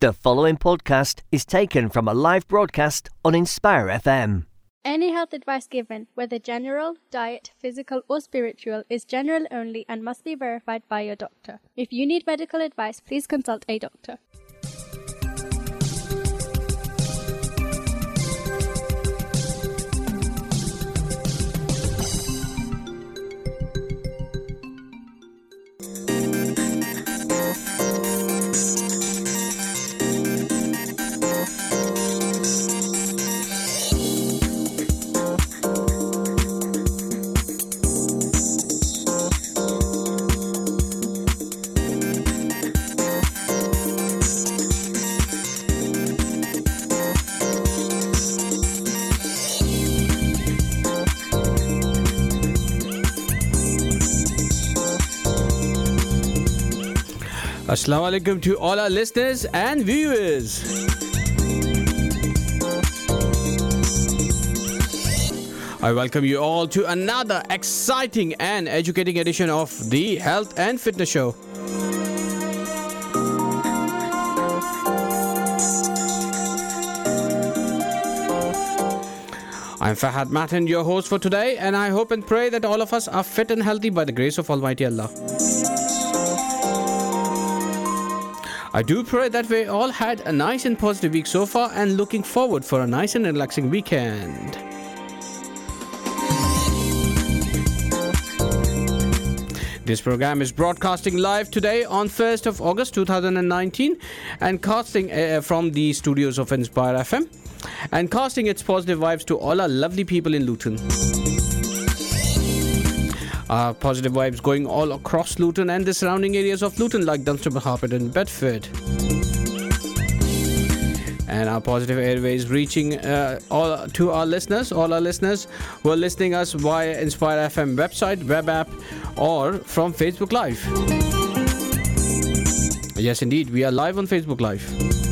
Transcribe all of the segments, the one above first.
The following podcast is taken from a live broadcast on Inspire FM. Any health advice given, whether general, diet, physical, or spiritual, is general only and must be verified by your doctor. If you need medical advice, please consult a doctor. Assalamu alaikum to all our listeners and viewers. I welcome you all to another exciting and educating edition of the Health and Fitness Show. I'm Fahad Matin, your host for today, and I hope and pray that all of us are fit and healthy by the grace of Almighty Allah. I do pray that we all had a nice and positive week so far and looking forward for a nice and relaxing weekend. This program is broadcasting live today on 1st of August 2019 and casting uh, from the studios of Inspire FM and casting its positive vibes to all our lovely people in Luton. Uh, positive vibes going all across Luton and the surrounding areas of Luton, like Dunstable, Harpenden, and Bedford. And our positive airways reaching uh, all to our listeners, all our listeners who are listening us via Inspire FM website, web app, or from Facebook Live. Yes, indeed, we are live on Facebook Live.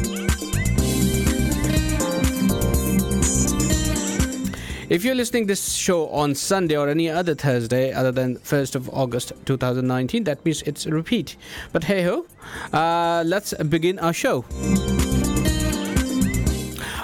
If you're listening this show on Sunday or any other Thursday other than 1st of August 2019, that means it's a repeat. But hey ho, uh, let's begin our show.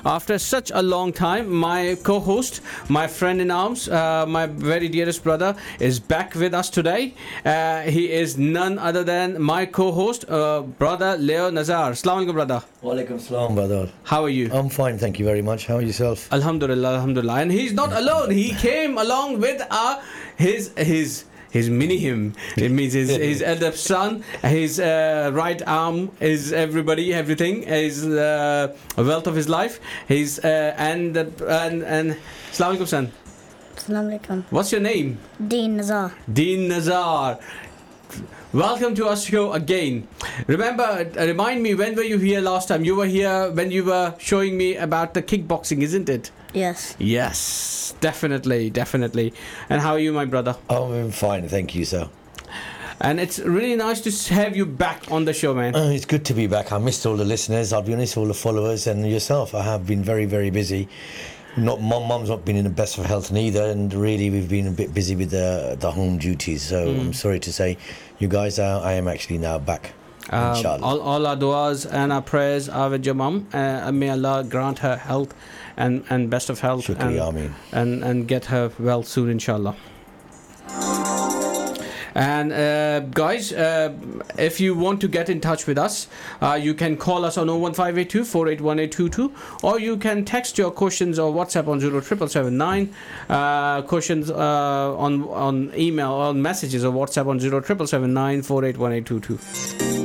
After such a long time, my co host, my friend in arms, uh, my very dearest brother, is back with us today. Uh, he is none other than my co host, uh, brother Leo Nazar. Assalamu alaikum, brother. Walaikum salam, brother. How are you? I'm fine, thank you very much. How are yourself? Alhamdulillah, Alhamdulillah. And he's not alone. He came along with uh, his his his mini him. It means his his elder son, his uh, right arm, is everybody, everything, his uh, wealth of his life. His uh, and and and. Assalamu alaikum, son. Assalamu alaikum. What's your name? Dean Nazar. Dean Nazar. Welcome to our show again. Remember, uh, remind me, when were you here last time? You were here when you were showing me about the kickboxing, isn't it? Yes. Yes, definitely, definitely. And how are you, my brother? Oh, I'm fine, thank you, sir. And it's really nice to have you back on the show, man. Uh, it's good to be back. I missed all the listeners, I'll be honest, all the followers, and yourself. I have been very, very busy. Not mum, mum's not been in the best of health neither, and really we've been a bit busy with the the home duties. So Mm. I'm sorry to say, you guys are. I am actually now back. Um, Inshallah. all, all our duas and our prayers are with your mum. Uh, and may Allah grant her health and, and best of health and, and, and get her well soon, inshallah. And uh, guys, uh, if you want to get in touch with us, uh, you can call us on 01582 481822 or you can text your questions or WhatsApp on 07779, uh, questions uh, on, on email or messages or WhatsApp on 07779 481822.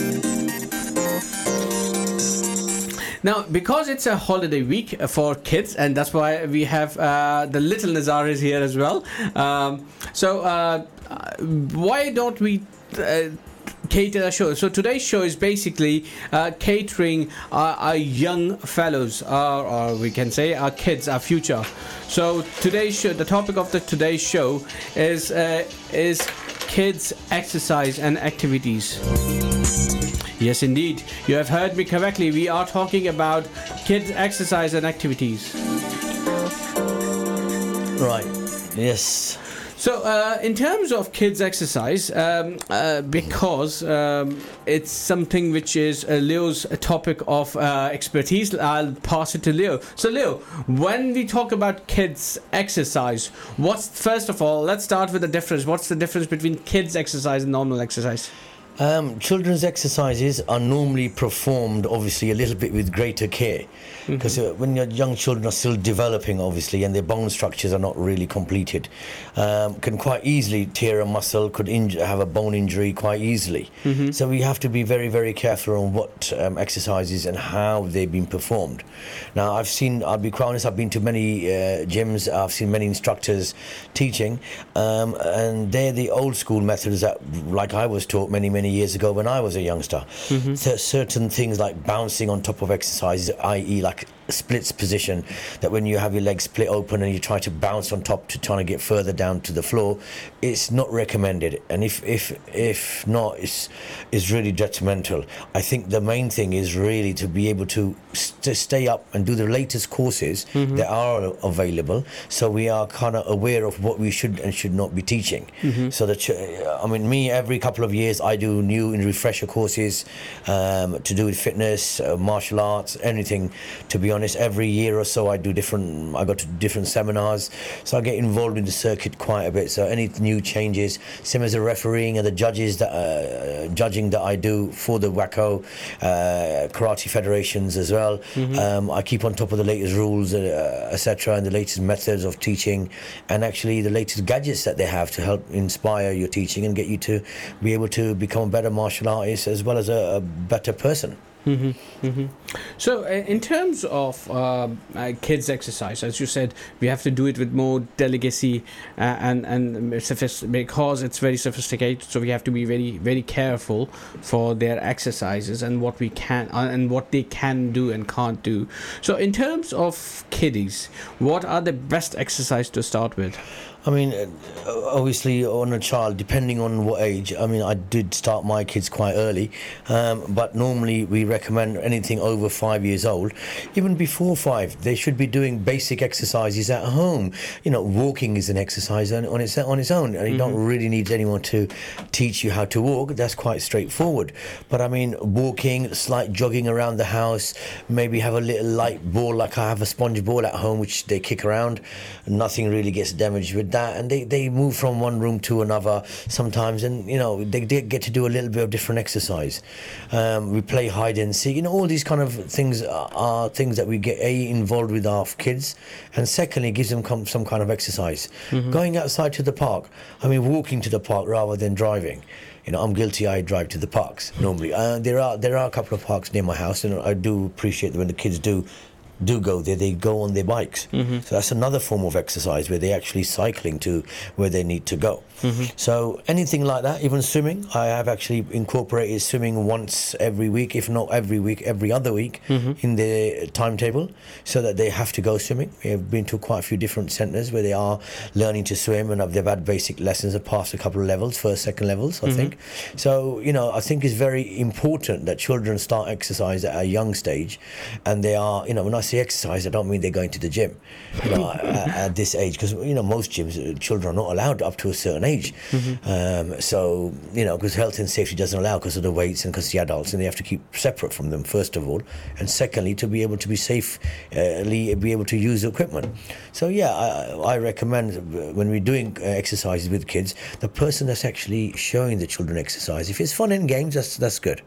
Now, because it's a holiday week for kids, and that's why we have uh, the little Nazar is here as well. Um, so, uh, uh, why don't we? Uh, cater a show so today's show is basically uh, catering our, our young fellows or, or we can say our kids our future so today's show the topic of the today's show is uh, is kids exercise and activities Yes, indeed. You have heard me correctly. We are talking about kids' exercise and activities. Right. Yes. So, uh, in terms of kids' exercise, um, uh, because um, it's something which is uh, Leo's topic of uh, expertise, I'll pass it to Leo. So, Leo, when we talk about kids' exercise, what's first of all, let's start with the difference. What's the difference between kids' exercise and normal exercise? Um, children's exercises are normally performed, obviously, a little bit with greater care. Because uh, when your young children are still developing, obviously, and their bone structures are not really completed, um, can quite easily tear a muscle, could inj- have a bone injury quite easily. So we have to be very, very careful on what um, exercises and how they've been performed. Now, I've seen, I'll be quite honest, I've been to many uh, gyms, I've seen many instructors teaching, um, and they're the old school methods that, like I was taught many, many years ago when I was a youngster. Mm-hmm. Cer- certain things like bouncing on top of exercises, i.e., like splits position, that when you have your legs split open and you try to bounce on top to try to get further down to the floor, it's not recommended. And if if if not, it's is really detrimental. I think the main thing is really to be able to st- stay up and do the latest courses that are available, so we are kind of aware of what we should and should not be teaching. So that ch- I mean, me every couple of years I do new and refresher courses um, to do with fitness, uh, martial arts, anything. To be honest, every year or so I do different. I go to different seminars, so I get involved in the circuit quite a bit. So any new changes, same as the refereeing and the judges that uh, judging that I do for the WAKO uh, karate federations as well. Um, I keep on top of the latest rules, uh, etc., and the latest methods of teaching, and actually the latest gadgets that they have to help inspire your teaching and get you to be able to become a better martial artist as well as a, a better person. So, uh, in terms of uh, uh, kids' exercise, as you said, we have to do it with more delicacy uh, and and because it's very sophisticated. So we have to be very very careful for their exercises and what we can and what they can do and can't do. So, in terms of kiddies, what are the best exercise to start with? I mean, obviously, on a child, depending on what age. I mean, I did start my kids quite early, um, but normally we recommend anything over five years old. Even before five, they should be doing basic exercises at home. You know, walking is an exercise on, on its on its own, and you don't really need anyone to teach you how to walk. That's quite straightforward. But I mean, walking, slight jogging around the house, maybe have a little light ball like I have a sponge ball at home, which they kick around. Nothing really gets damaged with that, and they, they move from one room to another sometimes, and you know they, they get to do a little bit of different exercise. Um, we play hide and seek. You know, all these kind of things are, are things that we get a involved with our kids, and secondly gives them com- some kind of exercise. Going outside to the park. I mean, walking to the park rather than driving. You know, I'm guilty. I drive to the parks normally. Uh, there are there are a couple of parks near my house, and I do appreciate when the kids do do go there. They go on their bikes. Mm-hmm. So that's another form of exercise where they're actually cycling to where they need to go. Mm-hmm. So anything like that, even swimming, I have actually incorporated swimming once every week, if not every week, every other week mm-hmm. in their timetable, so that they have to go swimming. We have been to quite a few different centres where they are learning to swim, and they've had basic lessons and passed a couple of levels, first, second levels, I think. So you know, I think it's very important that children start exercise at a young stage, and they are, you know, when I say exercise, I don't mean they're going to the gym, you know, at, at this age, because you know most gyms, uh, children are not allowed up to a certain age. Um, so you know, because health and safety doesn't allow because of the weights and because the adults, and they have to keep separate from them first of all, and secondly to be able to be safely be able to use the equipment. So yeah, I, I recommend uh, when we're doing uh, exercises with kids, the person that's actually showing the children exercise. If it's fun and games, that's that's good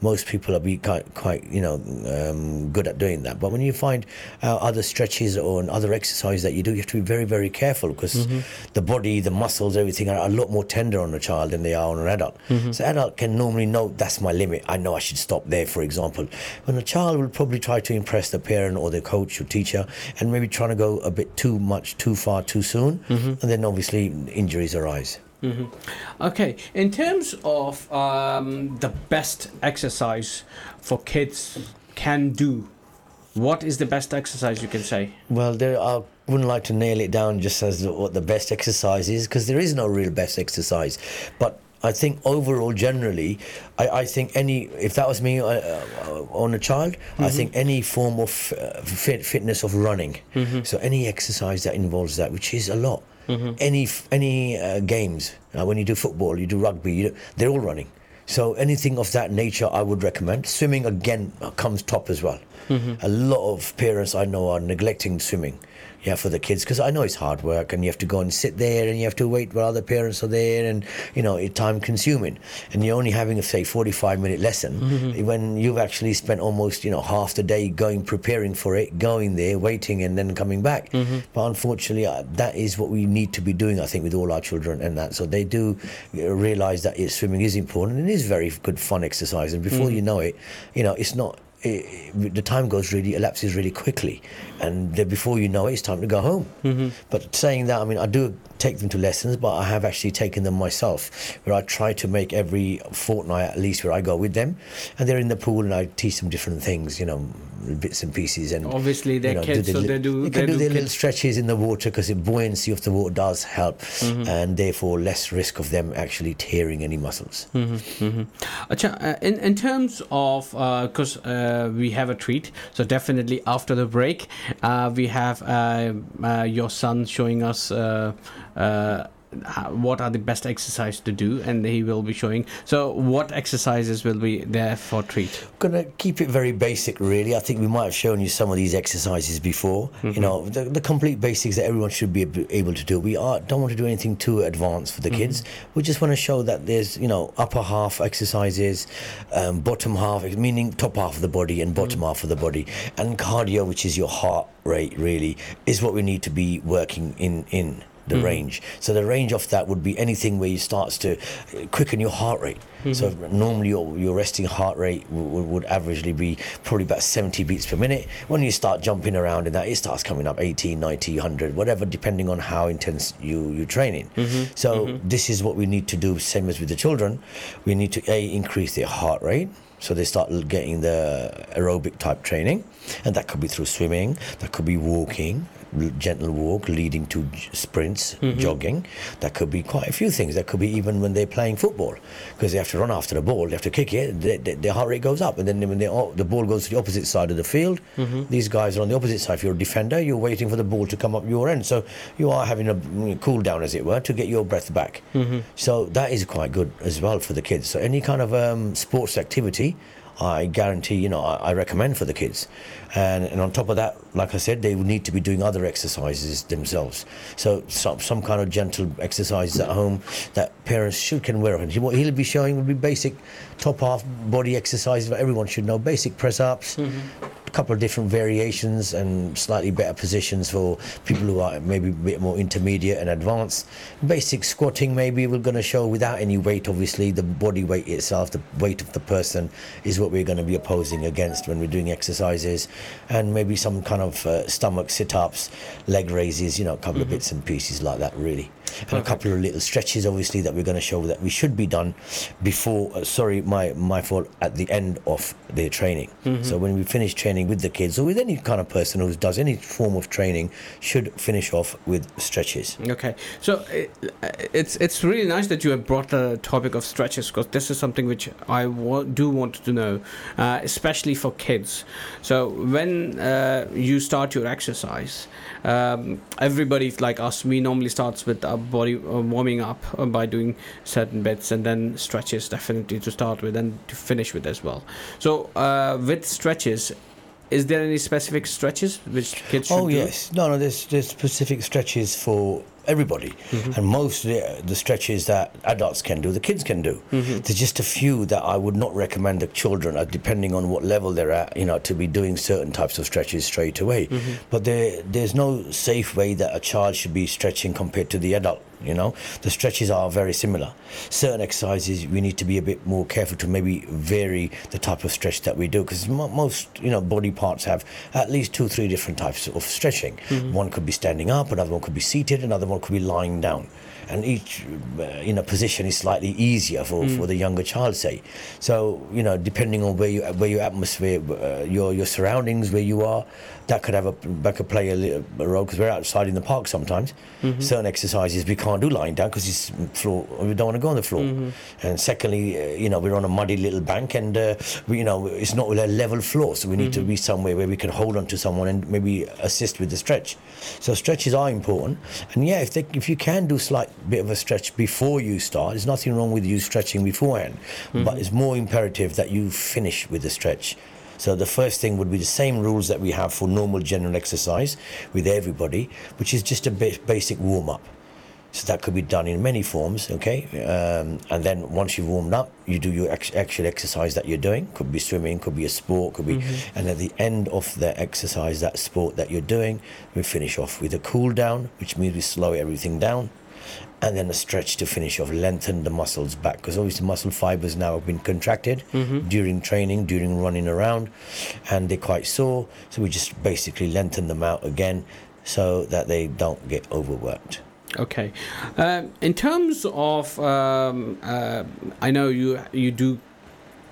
most people are be quite, quite you know, um, good at doing that. But when you find uh, other stretches or other exercises that you do, you have to be very, very careful because the body, the muscles, everything are a lot more tender on a child than they are on an adult. So adult can normally know that's my limit. I know I should stop there, for example. When a child will probably try to impress the parent or the coach or teacher, and maybe trying to go a bit too much, too far, too soon, and then obviously injuries arise. Okay, in terms of um, the best exercise for kids can do, what is the best exercise you can say? Well, there I wouldn't like to nail it down just as what the best exercise is because there is no real best exercise. But I think overall, generally, I, I think any if that was me uh, uh, on a child, I think any form of uh, fit, fitness of running. So any exercise that involves that, which is a lot. Any f- any uh, games, uh, when you do football, you do rugby, you do, they're all running. So anything of that nature, I would recommend. Swimming again uh, comes top as well. A lot of parents I know are neglecting swimming. Yeah, for the kids because I know it's hard work and you have to go and sit there and you have to wait while other parents are there and you know it's time consuming. And you're only having a say 45 minute lesson when you've actually spent almost you know half the day going preparing for it, going there, waiting and then coming back. But unfortunately, uh, that is what we need to be doing. I think with all our children and that. So they do uh, realize that it, swimming is important and it is very good fun exercise. And before you know it, you know it's not it, the time goes really elapses really quickly, and before you know it, it's time to go home. Mm-hmm. But saying that, I mean, I do take them to lessons, but I have actually taken them myself, where I try to make every fortnight at least where I go with them, and they're in the pool and I teach them different things, you know, bits and pieces. And Obviously, they're you know, kids, so li- they do- They can do do their little stretches in the water because the buoyancy of the water does help, Mm-hmm. and therefore less risk of them actually tearing any muscles. Mm-hmm. Acha, uh, in in terms of because uh, we have a treat, so definitely after the break, uh, we have uh, uh, your son showing us. Uh, what are the best exercise to do and he will be showing. So what exercises will be there for treat? Gonna keep it very basic really. I think we might have shown you some of these exercises before. You know the, the complete basics that everyone should be able to do. We are don't want to do anything too advanced for the kids. We just want to show that there's you know upper half exercises um, bottom half meaning top half of the body and bottom half of the body. And cardio which is your heart rate really is what we need to be working in in the hmm. range. So the range of that would be anything where you starts to uh, quicken your heart rate. Hmm. So normally your, your resting heart rate would, would averagely be probably about 70 beats per minute. When you start jumping around in that, it starts coming up 80, 90, 100, whatever, depending on how intense you, you're training. Mm-hmm. So mm-hmm. this is what we need to do, same as with the children. We need to, A, increase their heart rate. So they start getting the aerobic type training, and that could be through swimming, that could be walking, gentle walk leading to sprints, jogging. That could be quite a few things. That could be even when they're playing football, because they have to run after the ball, they have to kick it, the, the, their heart rate goes up, and then when they, oh, the ball goes to the opposite side of the field, these guys are on the opposite side. If you're a defender, you're waiting for the ball to come up your end, so you are having a mm, cool down, as it were, to get your breath back. So that is quite good as well for the kids. So any kind of um, sports activity. I guarantee, you know, I, I recommend for the kids. And, and on top of that, like I said, they need to be doing other exercises themselves. So some, some kind of gentle exercises at home that parents should can wear. And what he'll be showing would be basic top half body exercises that everyone should know. Basic press ups, a mm-hmm. Couple of different variations and slightly better positions for people who are maybe a bit more intermediate and advanced. Basic squatting, maybe we're going to show without any weight, obviously. The body weight itself, the weight of the person, is what we're going to be opposing against when we're doing exercises. And maybe some kind of uh, stomach sit ups, leg raises, you know, a couple of bits and pieces like that, really. And a couple of little stretches, obviously, that we're going to show that we should be done before, uh, sorry, my, my fault, at the end of their training. So when we finish training with the kids or with any kind of person who does any form of training, should finish off with stretches. Okay, so it, it's it's really nice that you have brought the topic of stretches because this is something which I wa- do want to know, uh, especially for kids. So when uh, you start your exercise, um, everybody like us, we normally starts with our body uh, warming up uh, by doing certain bits and then stretches definitely to start with and to finish with as well. So uh, with stretches. Is there any specific stretches which kids oh, should Oh do? yes, no, no. There's there's specific stretches for everybody, mm-hmm. and most of the, the stretches that adults can do, the kids can do. Mm-hmm. There's just a few that I would not recommend the children, uh, depending on what level they're at, you know, to be doing certain types of stretches straight away. Mm-hmm. But there there's no safe way that a child should be stretching compared to the adult. You know, the stretches are very similar. Certain exercises we need to be a bit more careful to maybe vary the type of stretch that we do because mo- most you know body parts have at least two, three different types of stretching. One could be standing up, another one could be seated, another could be lying down. And each uh, you know position is slightly easier for, for the younger child, say. So you know, depending on where you where your atmosphere, uh, your your surroundings, where you are, that could have a that could play a, a role because we're outside in the park sometimes. Certain exercises we can't do lying down because it's floor. We don't want to go on the floor. And secondly, uh, you know, we're on a muddy little bank, and uh, we, you know, it's not a level floor, so we need to be somewhere where we can hold on to someone and maybe assist with the stretch. So stretches are important. And yeah, if they, if you can do slight bit of a stretch before you start, there's nothing wrong with you stretching beforehand, but it's more imperative that you finish with the stretch. So the first thing would be the same rules that we have for normal general exercise with everybody, which is just a ba- basic warm up. So that could be done in many forms, okay? Um, and then once you've warmed up, you do your ex- actual exercise that you're doing. Could be swimming, could be a sport, could be. And at the end of the exercise, that sport that you're doing, we finish off with a cool down, which means we slow everything down. And then a stretch to finish off, lengthen the muscles back because obviously muscle fibers now have been contracted during training, during running around, and they're quite sore. So we just basically lengthen them out again so that they don't get overworked. Okay. Um, in terms of, um, uh, I know you you do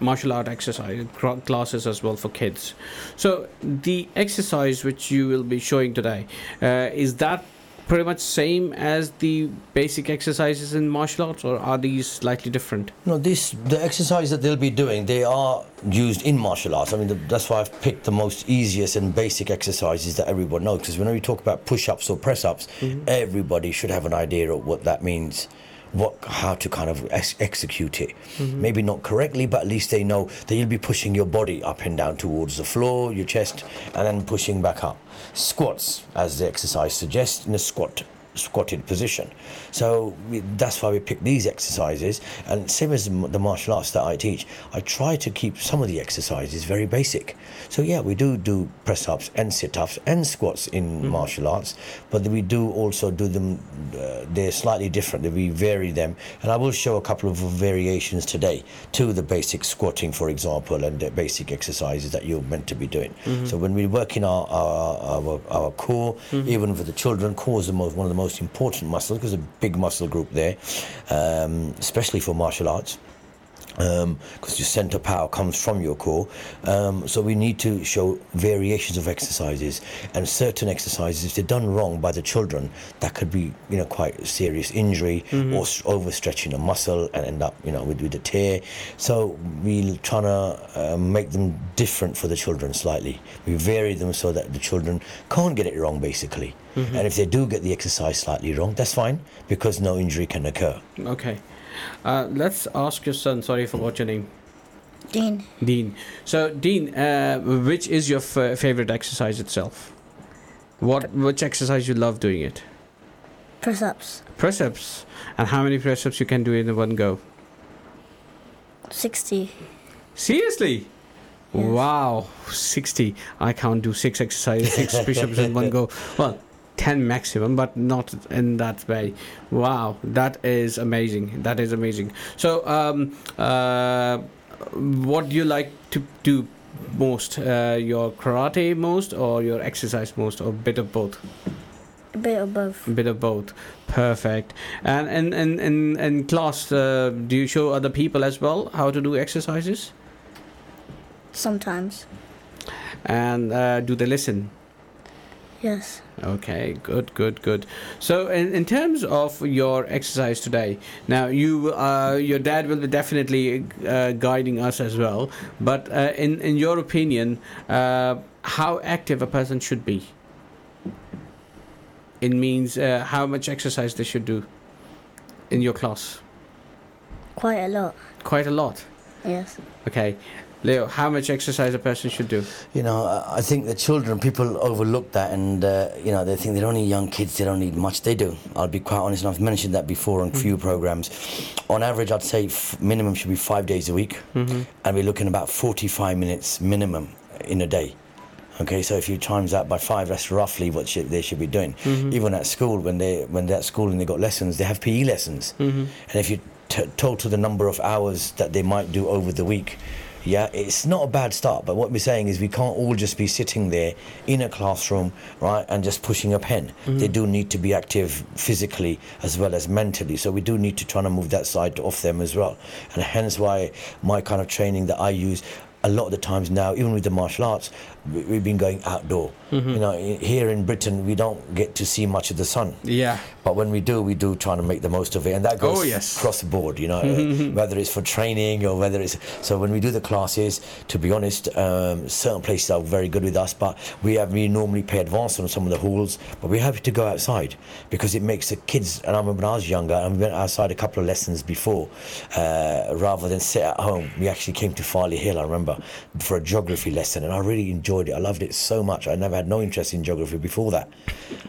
martial art exercise classes as well for kids. So the exercise which you will be showing today uh, is that pretty much same as the basic exercises in martial arts, or are these slightly different? No, this the exercise that they'll be doing, they are used in martial arts. I mean, the, that's why I've picked the most easiest and basic exercises that everyone knows. Because whenever you talk about push-ups or press-ups, mm-hmm. everybody should have an idea of what that means, what how to kind of ex- execute it. Mm-hmm. Maybe not correctly, but at least they know that you'll be pushing your body up and down towards the floor, your chest, and then pushing back up. Squats, as the exercise suggests, in a squat squatted position. So we, that's why we pick these exercises. And same as the martial arts that I teach, I try to keep some of the exercises very basic. So yeah, we do do press ups and sit ups and squats in hmm. martial arts, but we do also do them. Uh, they're slightly different. We vary them, and I will show a couple of variations today to the basic squatting, for example, and the basic exercises that you're meant to be doing. Mm-hmm. So when we work in our our, our, our core, mm-hmm. even for the children, core is the most, one of the most important muscles because a big muscle group there, um, especially for martial arts because your center power comes from your core. Um, so we need to show variations of exercises and certain exercises. If they're done wrong by the children, that could be you know quite serious injury or overstretching a muscle and end up you know with, with a tear. So we're trying to uh, make them different for the children slightly. We vary them so that the children can't get it wrong basically. And if they do get the exercise slightly wrong, that's fine because no injury can occur. Okay. Uh, let's ask your son. Sorry, I forgot your name. Dean, Dean. So, Dean, uh, which is your f- favorite exercise itself? What which exercise you love doing it? press ups, Press ups. And how many press ups you can do in one go? 60. Seriously? Yes. Wow, 60. I can't do six exercises, six push ups in one go. Well, 10 maximum, but not in that way. Wow, that is amazing. That is amazing. So, um, uh, what do you like to do most? Uh, your karate most, or your exercise most, or a bit of both? A bit of both. A bit of both. Perfect. And and and in, in class, uh, do you show other people as well how to do exercises? Sometimes. And uh, do they listen? Yes. Okay, good, good, good. So, in, in terms of your exercise today, now you, uh, your dad will be definitely uh, guiding us as well. But uh, in in your opinion, uh, how active a person should be? It means uh, how much exercise they should do in your class. Quite a lot. Quite a lot. Yes. Okay, Leo, how much exercise a person should do? You know, I think the children, people overlook that and, uh, you know, they think they're only young kids, they don't need much. They do. I'll be quite honest, and I've mentioned that before on a few programs. On average, I'd say f- minimum should be five days a week, mm-hmm. and we're looking about 45 minutes minimum in a day. Okay, so if you times that by five, that's roughly what should, they should be doing. Mm-hmm. Even at school, when they when they're at school and they've got lessons, they have PE lessons, mm-hmm. and if you t- total the number of hours that they might do over the week, yeah, it's not a bad start. But what we're saying is we can't all just be sitting there in a classroom, right, and just pushing a pen. Mm-hmm. They do need to be active physically as well as mentally. So we do need to try to move that side off them as well, and hence why my kind of training that I use a lot of the times now, even with the martial arts, we've been going outdoor. Mm-hmm. You know, here in Britain, we don't get to see much of the sun. Yeah. But when we do, we do try to make the most of it, and that goes Oh, yes. across the board. You know, uh, whether it's for training or whether it's so. When we do the classes, to be honest, um, certain places are very good with us, but we have we normally pay advance on some of the halls. But we're happy to go outside because it makes the kids. And I remember when I was younger, and we went outside a couple of lessons before, uh, rather than sit at home. We actually came to Farley Hill. I remember for a geography lesson, and I really enjoyed it. I loved it so much. I never had no interest in geography before that,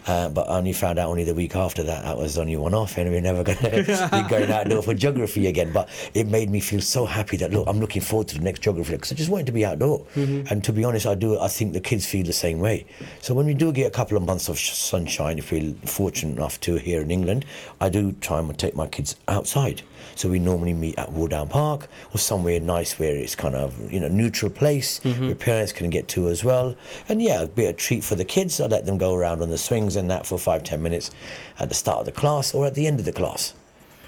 uh, but I only found out only the week after that that was only one off, and we're never going to be going outdoor for geography again. But it made me feel so happy that look, I'm looking forward to the next geography because I just wanted to be outdoor. And to be honest, I do. I think the kids feel the same way. So when we do get a couple of months of sh- sunshine, if we're fortunate enough to here in England, I do try and take my kids outside. So we normally meet at Wardown Park or somewhere nice where it's kind of you know neutral place where parents can get to as well. And yeah, it'd be a treat for the kids. I let them go around on the swings and that for five ten minutes at the start of the class or at the end of the class.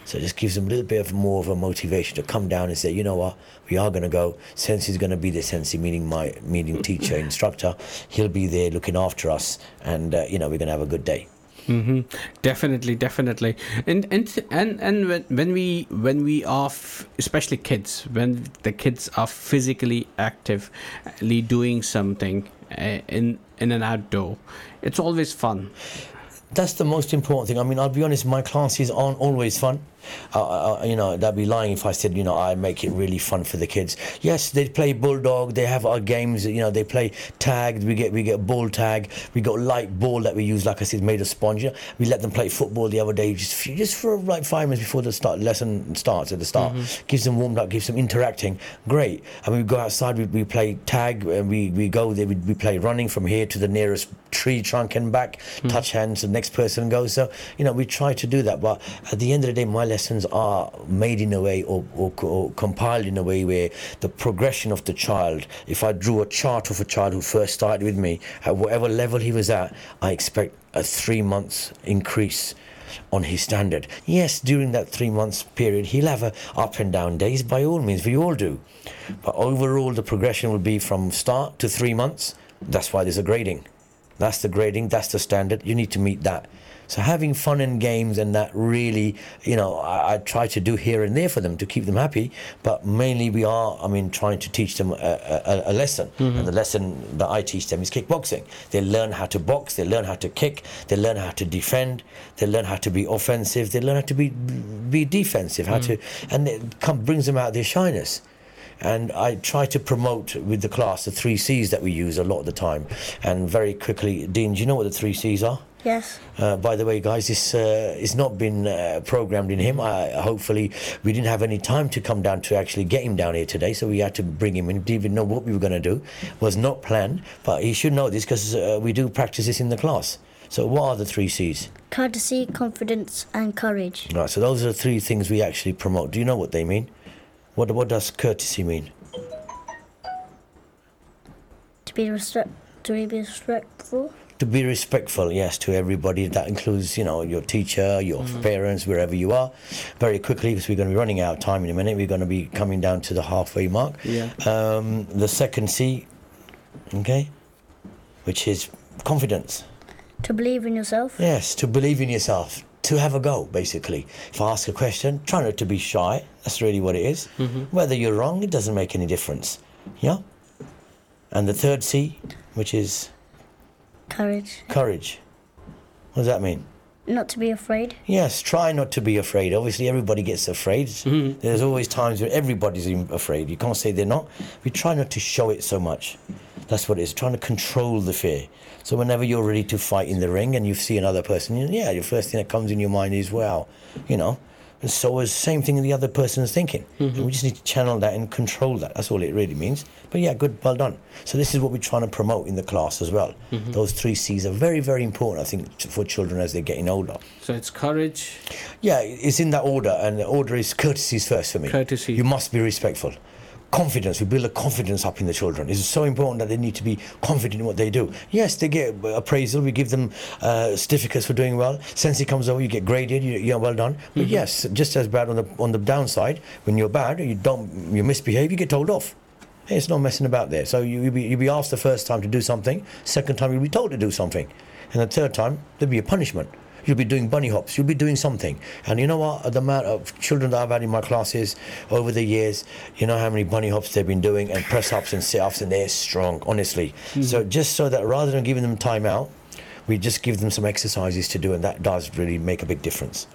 So it just gives them a little bit of more of a motivation to come down and say, you know what, we are going to go. Sensei's going to be the Sensei, meaning my meaning teacher, instructor. He'll be there looking after us, and uh, you know we're going to have a good day. Hmm Definitely, definitely. And and and and when, when we when we are, f- especially kids, when the kids are physically actively doing something uh, in in an outdoor, it's always fun. That's the most important thing. I mean, I'll be honest, my classes aren't always fun. Uh, uh, you know, that'd be lying if I said, you know, I make it really fun for the kids. Yes, they play bulldog. They have our games. You know, they play tag. We get we get ball tag. We got light ball that we use, like I said, made of sponge. You know, we let them play football the other day, just just for like five minutes before the start lesson starts at the start. Gives them warmed up, gives them interacting. Great. And we go outside. We, we play tag. And we we go there. We, we play running from here to the nearest tree trunk and back. Touch hands. The next person goes. So you know, we try to do that. But at the end of the day, my lessons are made in a way or, or, or compiled in a way where the progression of the child, if I drew a chart of a child who first started with me, at whatever level he was at, I expect a three months increase on his standard. Yes, during that three months period, he'll have a up and down days by all means, we all do. But overall, the progression will be from start to three months. That's why there's a grading. That's the grading, that's the standard. You need to meet that. So having fun and games and that really, you know, I, I try to do here and there for them to keep them happy. But mainly we are, I mean, trying to teach them a, a, a lesson. Mm-hmm. And the lesson that I teach them is kickboxing. They learn how to box, they learn how to kick, they learn how to defend, they learn how to be offensive, they learn how to be be defensive, how mm. to, and it come, brings them out their shyness and I try to promote with the class the three C's that we use a lot of the time. And very quickly, Dean, do you know what the three C's are? Yes. Uh, by the way, guys, this uh, it's not been uh, programmed in him. I, hopefully, we didn't have any time to come down to actually get him down here today, so we had to bring him in. Didn't even know what we were going to do. Was not planned, but he should know this because uh, we do practice this in the class. So, what are the three C's? Courtesy, confidence, and courage. Right. So those are the three things we actually promote. Do you know what they mean? What What does courtesy mean? To be respect, to be respectful. to be respectful yes to everybody that includes you know your teacher your parents wherever you are very quickly because we're going to be running out of time in a minute we're going to be coming down to the halfway mark Yeah. um, the second c okay which is confidence To believe in yourself. yes to believe in yourself to have a go basically if i ask a question try not to be shy that's really what it is. Mm-hmm. whether you're wrong it doesn't make any difference yeah and the third c which is Courage. courage what does that mean Not to be afraid. Yes, try not to be afraid. Obviously, everybody gets afraid. Mm-hmm. There's always times where everybody's in- afraid. You can't say they're not. We try not to show it so much. That's what it is, trying to control the fear. So whenever you're ready to fight in the ring and you see another person, yeah, the first thing that comes in your mind is, wow, you know. And so is the same thing the other person is thinking. Mm-hmm. And we just need to channel that and control that. That's all it really means. But yeah, good, well done. So this is what we're trying to promote in the class as well. Mm-hmm. Those three C's are very, very important, I think, for children as they're getting older. So it's courage. Yeah, it's in that order, and the order is courtesies first for me. Courtesy. You must be respectful. Confidence. We build a confidence up in the children. It's so important that they need to be confident in what they do. Yes, they get appraisal. We give them uh, certificates for doing well. Sensei comes over, you get graded. You, you're well done. But yes, just as bad on the on the downside. When you're bad, you don't you misbehave, you get told off. It's no messing about there. So you, you'll, be, you'll be asked the first time to do something, second time you'll be told to do something, and the third time there'll be a punishment. You'll be doing bunny hops. You'll be doing something. And you know what? The amount of children that I've had in my classes over the years, you know how many bunny hops they've been doing and press ups and sit ups, and they're strong, honestly. Mm-hmm. So just so that rather than giving them time out, we just give them some exercises to do, and that does really make a big difference.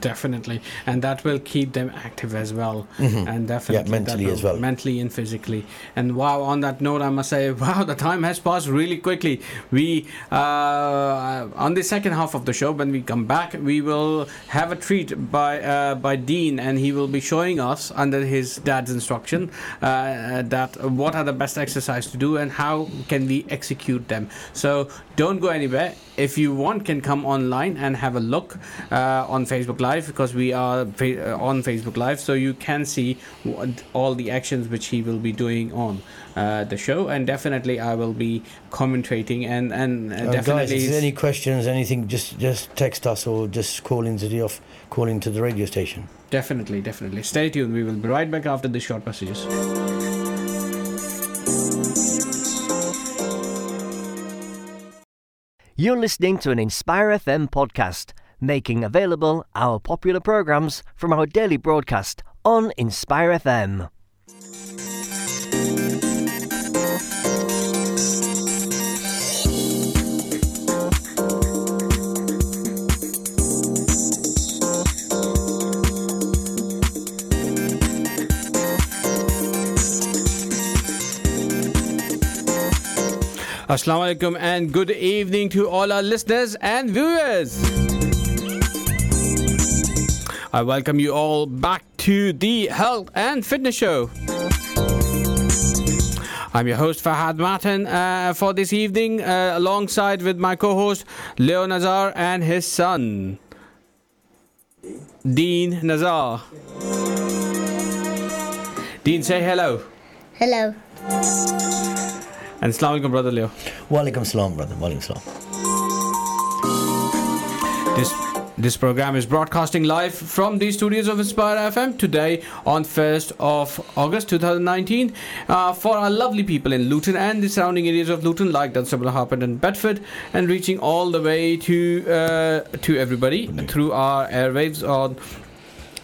Definitely, and that will keep them active as well, and definitely that mentally will- as well. mentally and physically. And wow, on that note, I must say, wow, the time has passed really quickly. We uh, on the second half of the show, when we come back, we will have a treat by uh, by Dean, and he will be showing us under his dad's instruction uh, that what are the best exercise to do and how can we execute them. So don't go anywhere. If you want, can come online and have a look uh, on Facebook Live because we are fa- uh, on Facebook Live, so you can see what, all the actions which he will be doing on uh, the show, and definitely I will be commentating and and uh, Uh, guys, definitely. if there's any questions, anything, just just text us or just call into the off, call into the radio station. Definitely, definitely. Stay tuned. We will be right back after the short messages. You're listening to an Inspire FM podcast, making available our popular programs from our daily broadcast on Inspire FM. Assalamu alaikum and good evening to all our listeners and viewers. I welcome you all back to the Health and Fitness Show. I'm your host Fahad Martin uh, for this evening, uh, alongside with my co-host Leo Nazar and his son Dean Nazar. Dean, say hello. Hello. And Assalamu alaikum, brother Leo. Walaikum salam, brother. Walaikum salam. This this program is broadcasting live from the studios of Inspire FM today on 1st of August 2019 uh, for our lovely people in Luton and the surrounding areas of Luton like Dunstable, Harpenden and Bedford and reaching all the way to uh, to everybody through our airwaves on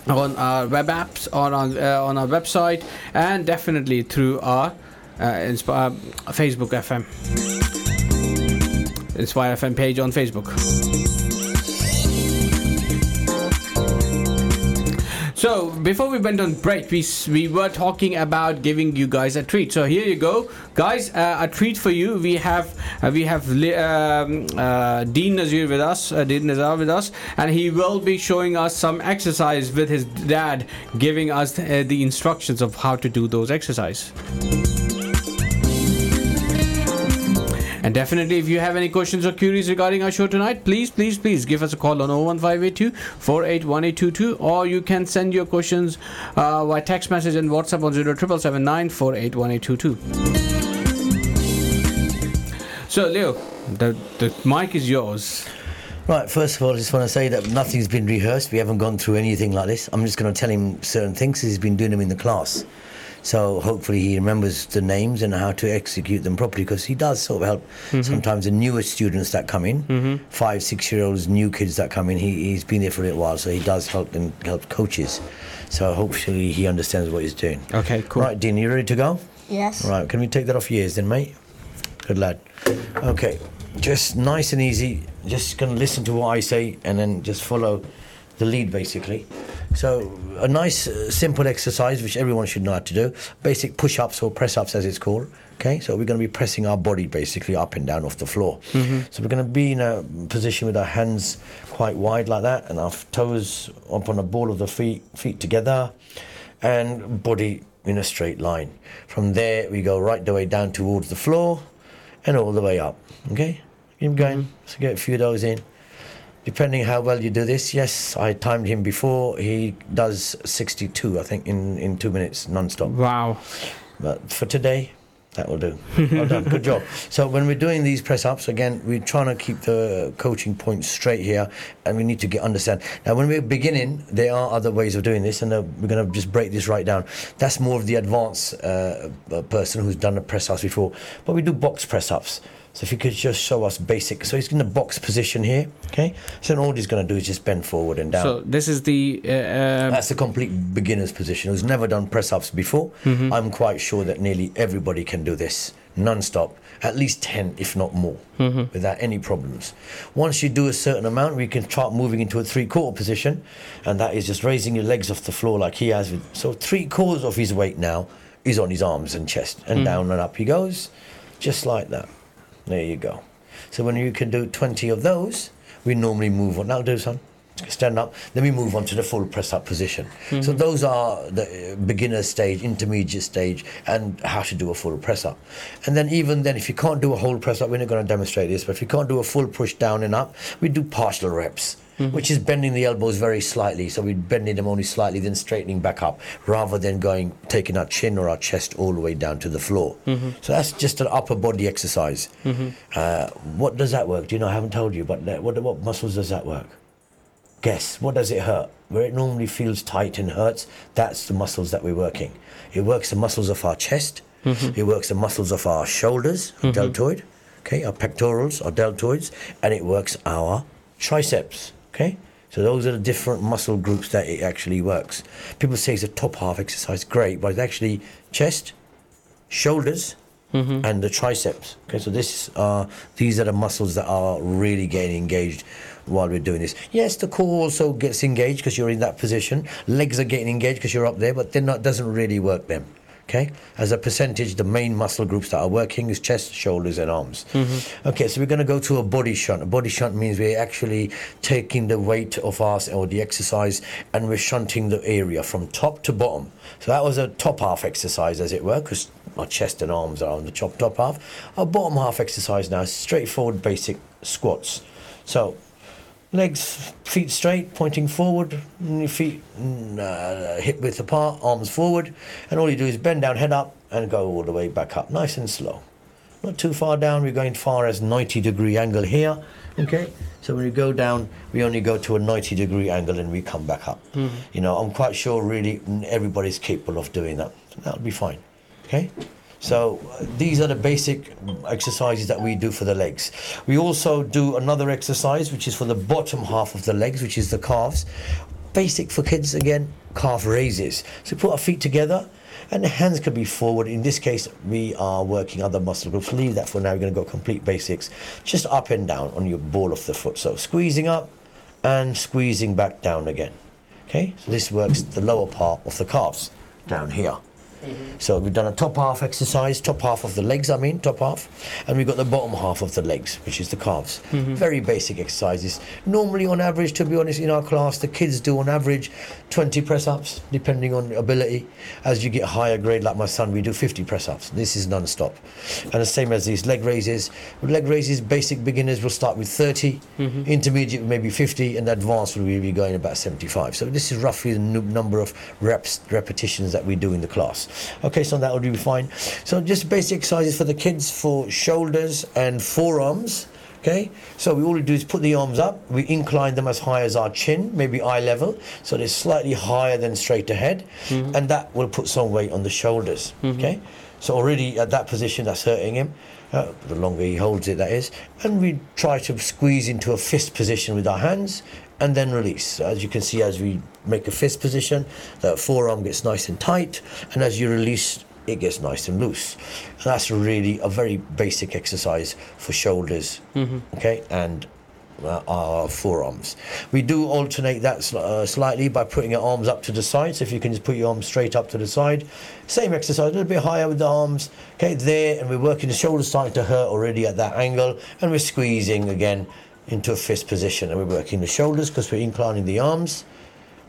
on our web apps on uh, on our website and definitely through our uh, Inspire Facebook FM Inspire FM page on Facebook. So before we went on break, we we were talking about giving you guys a treat. So here you go, guys, uh, a treat for you. We have uh, we have um, uh, Dean Nazir with us, uh, Dean Nazar with us, and he will be showing us some exercise with his dad, giving us uh, the instructions of how to do those exercise. And definitely, if you have any questions or queries regarding our show tonight, please, please, please give us a call on 01582 481822 or you can send your questions uh, via text message and WhatsApp on 0779 481822. So, Leo, the, the mic is yours. Right, first of all, I just want to say that nothing's been rehearsed. We haven't gone through anything like this. I'm just going to tell him certain things he's been doing them in the class. So hopefully he remembers the names and how to execute them properly because he does sort of help mm-hmm. sometimes the newer students that come in, mm-hmm. five, six year olds, new kids that come in. He, he's been there for a little while, so he does help them, help coaches. So hopefully he understands what he's doing. Okay, cool. Right, Dean, you ready to go? Yes. Right, can we take that off your ears then, mate? Good lad. Okay, just nice and easy. Just gonna listen to what I say and then just follow the lead basically. So, a nice uh, simple exercise which everyone should know how to do. Basic push ups or press ups as it's called. Okay, so we're going to be pressing our body basically up and down off the floor. So, we're going to be in a position with our hands quite wide like that and our toes up on the ball of the feet, feet together, and body in a straight line. From there, we go right the way down towards the floor and all the way up. Okay? Keep going. So get a few of those in. Depending how well you do this, yes, I timed him before. He does 62, I think, in, in two minutes non-stop. Wow. But for today, That will do. Well done. Good job. So when we're doing these press ups, again, we're trying to keep the coaching points straight here, and we need to get understand. Now, when we're beginning, there are other ways of doing this, and uh, we're going to just break this right down. That's more of the advanced uh, uh, person who's done the press ups before, but we do box press ups. So if you could just show us basic. So he's in the box position here, okay? So then all he's going to do is just bend forward and down. So this is the. Uh, uh, That's a complete beginner's position. Who's never done press ups before. I'm quite sure that nearly everybody can do this non-stop, at least 10, if not more, without any problems. Once you do a certain amount, we can start moving into a three-quarter position, and that is just raising your legs off the floor like he has. With, so three quarters of his weight now is on his arms and chest, and down and up he goes, just like that. There you go. So when you can do 20 of those, we normally move on. That'll do, son. Stand up. Then we move on to the full press up position. So those are the uh, beginner stage, intermediate stage, and how to do a full press up. And then even then, if you can't do a whole press up, we're not going to demonstrate this, but if you can't do a full push down and up, we do partial reps. Mm-hmm. Which is bending the elbows very slightly, so we're bending them only slightly, then straightening back up, rather than going taking our chin or our chest all the way down to the floor. Mm-hmm. So that's just an upper body exercise. Mm-hmm. Uh, what does that work? Do you know? I haven't told you, but what what muscles does that work? Guess what does it hurt? Where it normally feels tight and hurts, that's the muscles that we're working. It works the muscles of our chest. It works the muscles of our shoulders, deltoid. Okay, our pectorals, our deltoids, and it works our triceps. Okay, so those are the different muscle groups that it actually works. People say it's a top half exercise, great, but it's actually chest, shoulders, and the triceps. Okay, so this uh, these are the muscles that are really getting engaged while we're doing this. Yes, the core also gets engaged because you're in that position. Legs are getting engaged because you're up there, but then that doesn't really work them. Okay, as a percentage, the main muscle groups that are working is chest, shoulders, and arms. Mm-hmm. Okay, so we're going to go to a body shunt. A body shunt means we're actually taking the weight of us or the exercise and we're shunting the area from top to bottom. So that was a top half exercise, as it were, because our chest and arms are on the top top half. Our bottom half exercise now is straightforward, basic squats. So legs, feet straight, pointing forward, your feet mm, uh, hip width apart, arms forward, and all you do is bend down, head up, and go all the way back up, nice and slow. Not too far down, we're going far as 90 degree angle here. Okay, so when we go down, we only go to a 90 degree angle and we come back up. You know, I'm quite sure really everybody's capable of doing that. That'll be fine. Okay. So uh, these are the basic exercises that we do for the legs. We also do another exercise which is for the bottom half of the legs, which is the calves. Basic for kids again, calf raises. So put our feet together and the hands can be forward. In this case, we are working other muscle groups. Leave that for now. We're going to go complete basics. Just up and down on your ball of the foot. So squeezing up and squeezing back down again. Okay, so this works the lower part of the calves down here. Mm-hmm. So we've done a top half exercise, top half of the legs, I mean, top half, and we've got the bottom half of the legs, which is the calves. Mm-hmm. Very basic exercises. Normally, on average, to be honest, in our class, the kids do on average 20 press ups, depending on ability. As you get higher grade, like my son, we do 50 press ups. This is non stop. And the same as these leg raises. With leg raises, basic beginners will start with 30, mm-hmm. intermediate maybe 50, and advanced will be going about 75. So this is roughly the nu- number of reps, repetitions that we do in the class. Okay, so that will be fine. So just basic exercises for the kids for shoulders and forearms. Okay, so we all we do is put the arms up, we incline them as high as our chin, maybe eye level, so they're slightly higher than straight ahead, and that will put some weight on the shoulders. Okay, so already at that position, that's hurting him. Uh, the longer he holds it, that is, and we try to squeeze into a fist position with our hands, and then release. So as you can see, as we make a fist position, the forearm gets nice and tight, and as you release, it gets nice and loose. And that's really a very basic exercise for shoulders, okay, and uh, our forearms. We do alternate that sli- uh, slightly by putting your arms up to the side. So if you can just put your arms straight up to the side, same exercise, a little bit higher with the arms, okay, there, and we're working the shoulders starting to hurt already at that angle, and we're squeezing again into a fist position, and we're working the shoulders because we're inclining the arms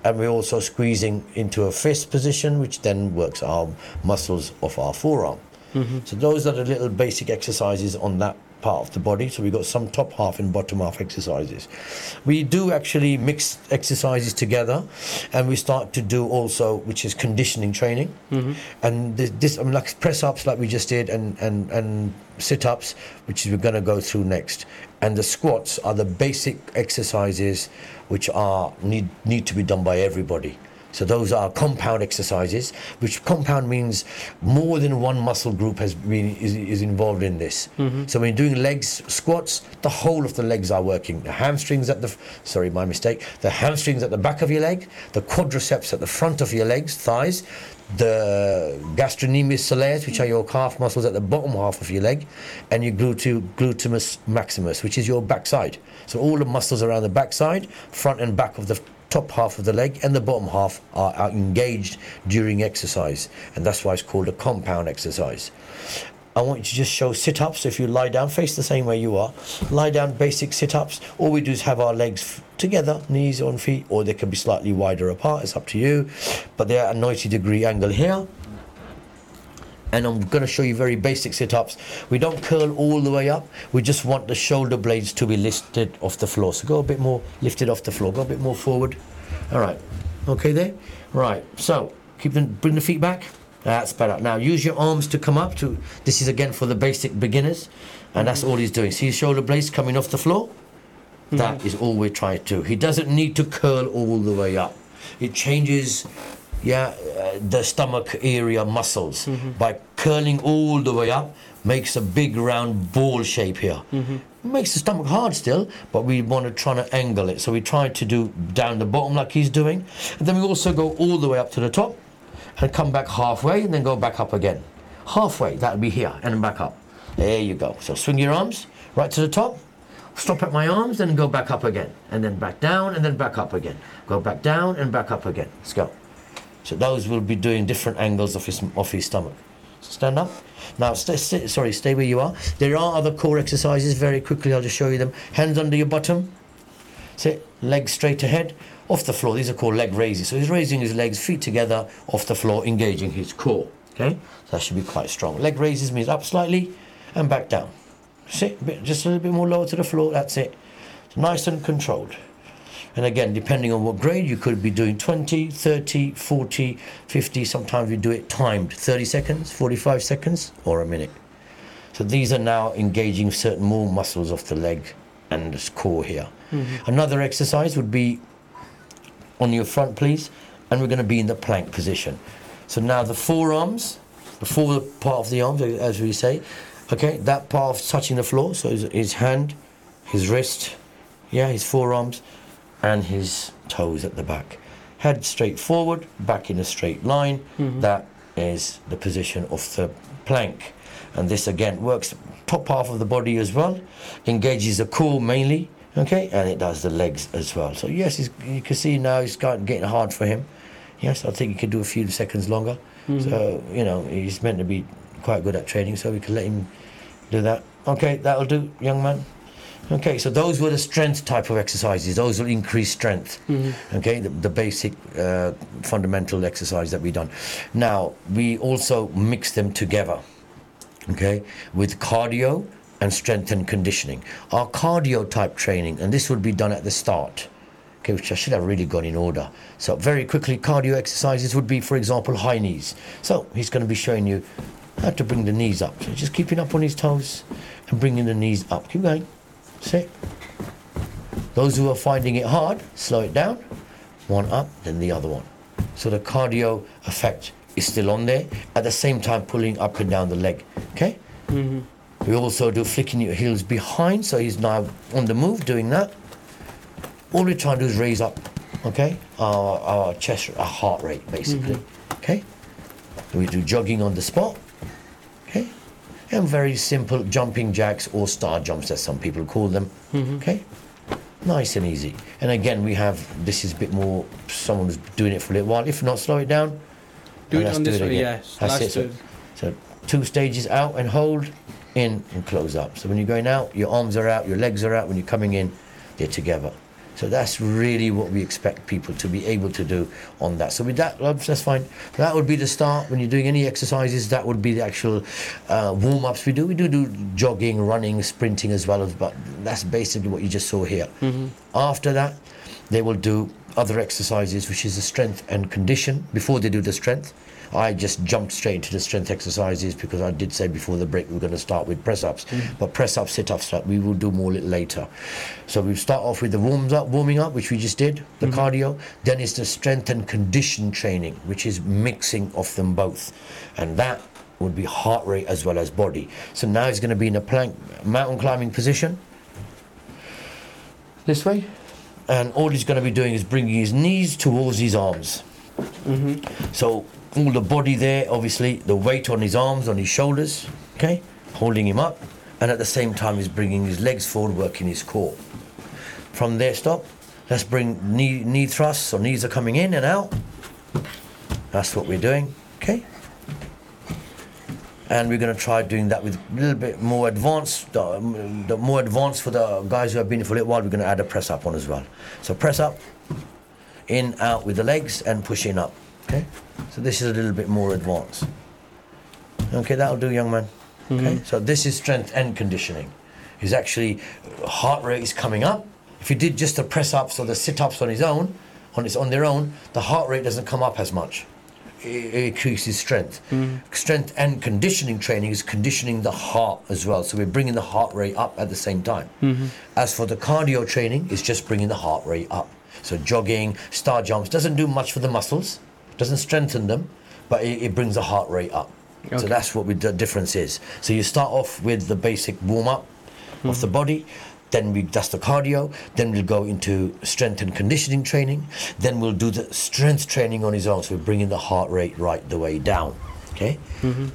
and we're also squeezing into a fist position, which then works our muscles of our forearm. Mm-hmm. So those are the little basic exercises on that part of the body. So we've got some top half and bottom half exercises. We do actually mix exercises together, and we start to do also, which is conditioning training. Mm-hmm. And this, this I mean, like press ups, like we just did, and and and sit ups, which is we're going to go through next. And the squats are the basic exercises which are need need to be done by everybody. So those are compound exercises, which compound means more than one muscle group has been is, is involved in this. Mm-hmm. So when you're doing legs squats, the whole of the legs are working. The hamstrings at the sorry, my mistake. The hamstrings at the back of your leg, the quadriceps at the front of your legs, thighs, the gastrocnemius soleus, which are your calf muscles at the bottom half of your leg, and your gluteus, maximus, which is your backside. So all the muscles around the backside, front and back of the top half of the leg and the bottom half are, are engaged during exercise, and that's why it's called a compound exercise. I want you to just show sit ups. If you lie down, face the same way you are. Lie down, basic sit ups. All we do is have our legs together, knees on feet, or they can be slightly wider apart. It's up to you. But they're at a 90 degree angle here. And I'm going to show you very basic sit ups. We don't curl all the way up. We just want the shoulder blades to be lifted off the floor. So go a bit more lifted off the floor. Go a bit more forward. All right. Okay there? Right. So keep them. bring the feet back. That's better. Now use your arms to come up to. This is again for the basic beginners, and that's all he's doing. See his shoulder blades coming off the floor. That is all we're trying to do. He doesn't need to curl all the way up. It changes, yeah, uh, the stomach area muscles by curling all the way up. Makes a big round ball shape here. Makes the stomach hard still, but we want to try to angle it. So we try to do down the bottom like he's doing, and then we also go all the way up to the top and come back halfway and then go back up again. Halfway, that'll be here, and then back up. There you go. So swing your arms right to the top, stop at my arms, then go back up again, and then back down, and then back up again. Go back down and back up again. Let's go. So those will be doing different angles of his of his stomach. Stand up. Now, stay, stay, sorry, stay where you are. There are other core exercises. Very quickly, I'll just show you them. Hands under your bottom. Sit, legs straight ahead, off the floor. These are called leg raises. So he's raising his legs, feet together, off the floor, engaging his core. Okay, so that should be quite strong. Leg raises means up slightly and back down. Sit, a bit, just a little bit more lower to the floor. That's it. Nice and controlled. And again, depending on what grade, you could be doing 20, 30, 40, 50. Sometimes we do it timed 30 seconds, 45 seconds, or a minute. So these are now engaging certain more muscles of the leg and the core here. Mm-hmm. Another exercise would be on your front, please, and we're going to be in the plank position. So now the forearms, the forward part of the arms, as we say, okay, that part of touching the floor, so his, his hand, his wrist, yeah, his forearms, and his toes at the back. Head straight forward, back in a straight line. Mm-hmm. That is the position of the plank. And this again works top half of the body as well, engages the core mainly, okay, and it does the legs as well. So yes, you can see now it's getting hard for him. Yes, I think he could do a few seconds longer. Mm-hmm. So you know he's meant to be quite good at training, so we can let him do that. Okay, that'll do, young man. Okay, so those were the strength type of exercises. Those will increase strength. Okay, the, the basic uh, fundamental exercise that we done. Now we also mix them together. Okay, with cardio and strength and conditioning. Our cardio type training, and this would be done at the start. Okay, which I should have really gone in order. So very quickly, cardio exercises would be, for example, high knees. So he's going to be showing you how to bring the knees up. So just keeping up on his toes and bringing the knees up. Keep going. Sit. Those who are finding it hard, slow it down. One up, then the other one. So the cardio effect is still on there. At the same time, pulling up and down the leg. Okay. Mhm. We also do flicking your heels behind, so he's now on the move doing that. All we're trying to do is raise up, okay, our, our chest, our heart rate, basically. Okay. We do jogging on the spot. And very simple jumping jacks or star jumps, as some people call them. Mm-hmm. Okay. Nice and easy. And again, we have this is a bit more. Someone's doing it for a little while. If not, slow it down. Do it on this way, yes. That's it. So, so two stages out and hold, in and close up. So when you're going out, your arms are out, your legs are out. When you're coming in, they're together. So that's really what we expect people to be able to do on that. So with that, that's fine. That would be the start. When you're doing any exercises, that would be the actual uh, warm ups we do. We do do jogging, running, sprinting as well, as, but that's basically what you just saw here. After that, they will do other exercises, which is the strength and condition. Before they do the strength, I just jumped straight into the strength exercises because I did say before the break we are going to start with press ups. Mm. But press ups, sit ups, we will do more little later. So we start off with the warms up, warming up, which we just did, the mm-hmm. cardio. Then it's the strength and condition training, which is mixing of them both, and that would be heart rate as well as body. So now he's going to be in a plank mountain climbing position. This way. And all he's going to be doing is bringing his knees towards his arms. Mm-hmm. So all the body there, obviously, the weight on his arms, on his shoulders, okay, holding him up, and at the same time he's bringing his legs forward, working his core. From there, stop. Let's bring knee knee thrusts, or knees are coming in and out. That's what we're doing, okay. And we're going to try doing that with a little bit more advanced, uh, the more advanced for the guys who have been here for a little while. We're going to add a press up on as well. So press up, in, out with the legs, and pushing up. Okay, so this is a little bit more advanced. Okay, that'll do, young man. Okay, mm-hmm. so this is strength and conditioning. Is actually uh, heart rate is coming up. If you did just the press ups or the sit ups on his own, on its on their own, the heart rate doesn't come up as much. It, it increases strength. Mm-hmm. Strength and conditioning training is conditioning the heart as well. So we're bringing the heart rate up at the same time. Mm-hmm. As for the cardio training, it's just bringing the heart rate up. So jogging, star jumps doesn't do much for the muscles, doesn't strengthen them, but it, it brings the heart rate up. So that's what we, the difference is. So you start off with the basic warm up of the hmm. body. Then we that's the cardio. Then we'll go into strength and conditioning training. Then we'll do the strength training on his own. So we're bringing the heart rate right the way down. Okay. Mm-hmm.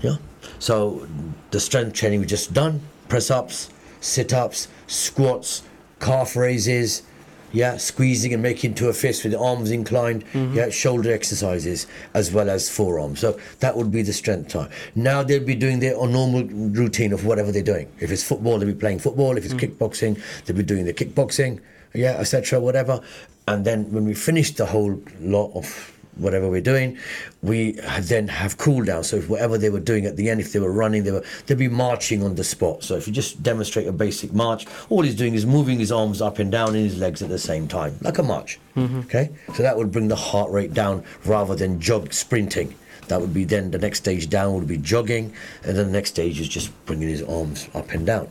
Yeah. So the strength training we just done: press ups, sit ups, squats, calf raises. Yeah, squeezing and making to a fist with the arms inclined. Mm-hmm. Yeah, shoulder exercises as well as forearms. So that would be the strength time. Now they'll be doing their normal routine of whatever they're doing. If it's football, they'll be playing football. If it's mm. kickboxing, they'll be doing the kickboxing. Yeah, etc. Whatever. And then when we finish the whole lot of whatever we're doing, we then have cool down. So if whatever they were doing at the end, if they were running, they were they'd be marching on the spot. So if you just demonstrate a basic march, all he's doing is moving his arms up and down and his legs at the same time, like a march. Mm-hmm. Okay, so that would bring the heart rate down rather than jog sprinting. That would be then the next stage down would be jogging, and then the next stage is just bringing his arms up and down.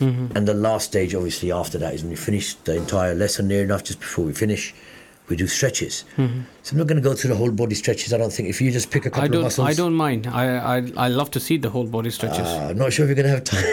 Mm-hmm. And the last stage, obviously, after that is when we finish the entire lesson near enough, just before we finish, we do stretches. So I'm not going to go through the whole body stretches. I don't think if you just pick a couple I of don't. muscles. I don't mind. I, I I love to see the whole body stretches. Uh, I'm not sure if you're going to have time.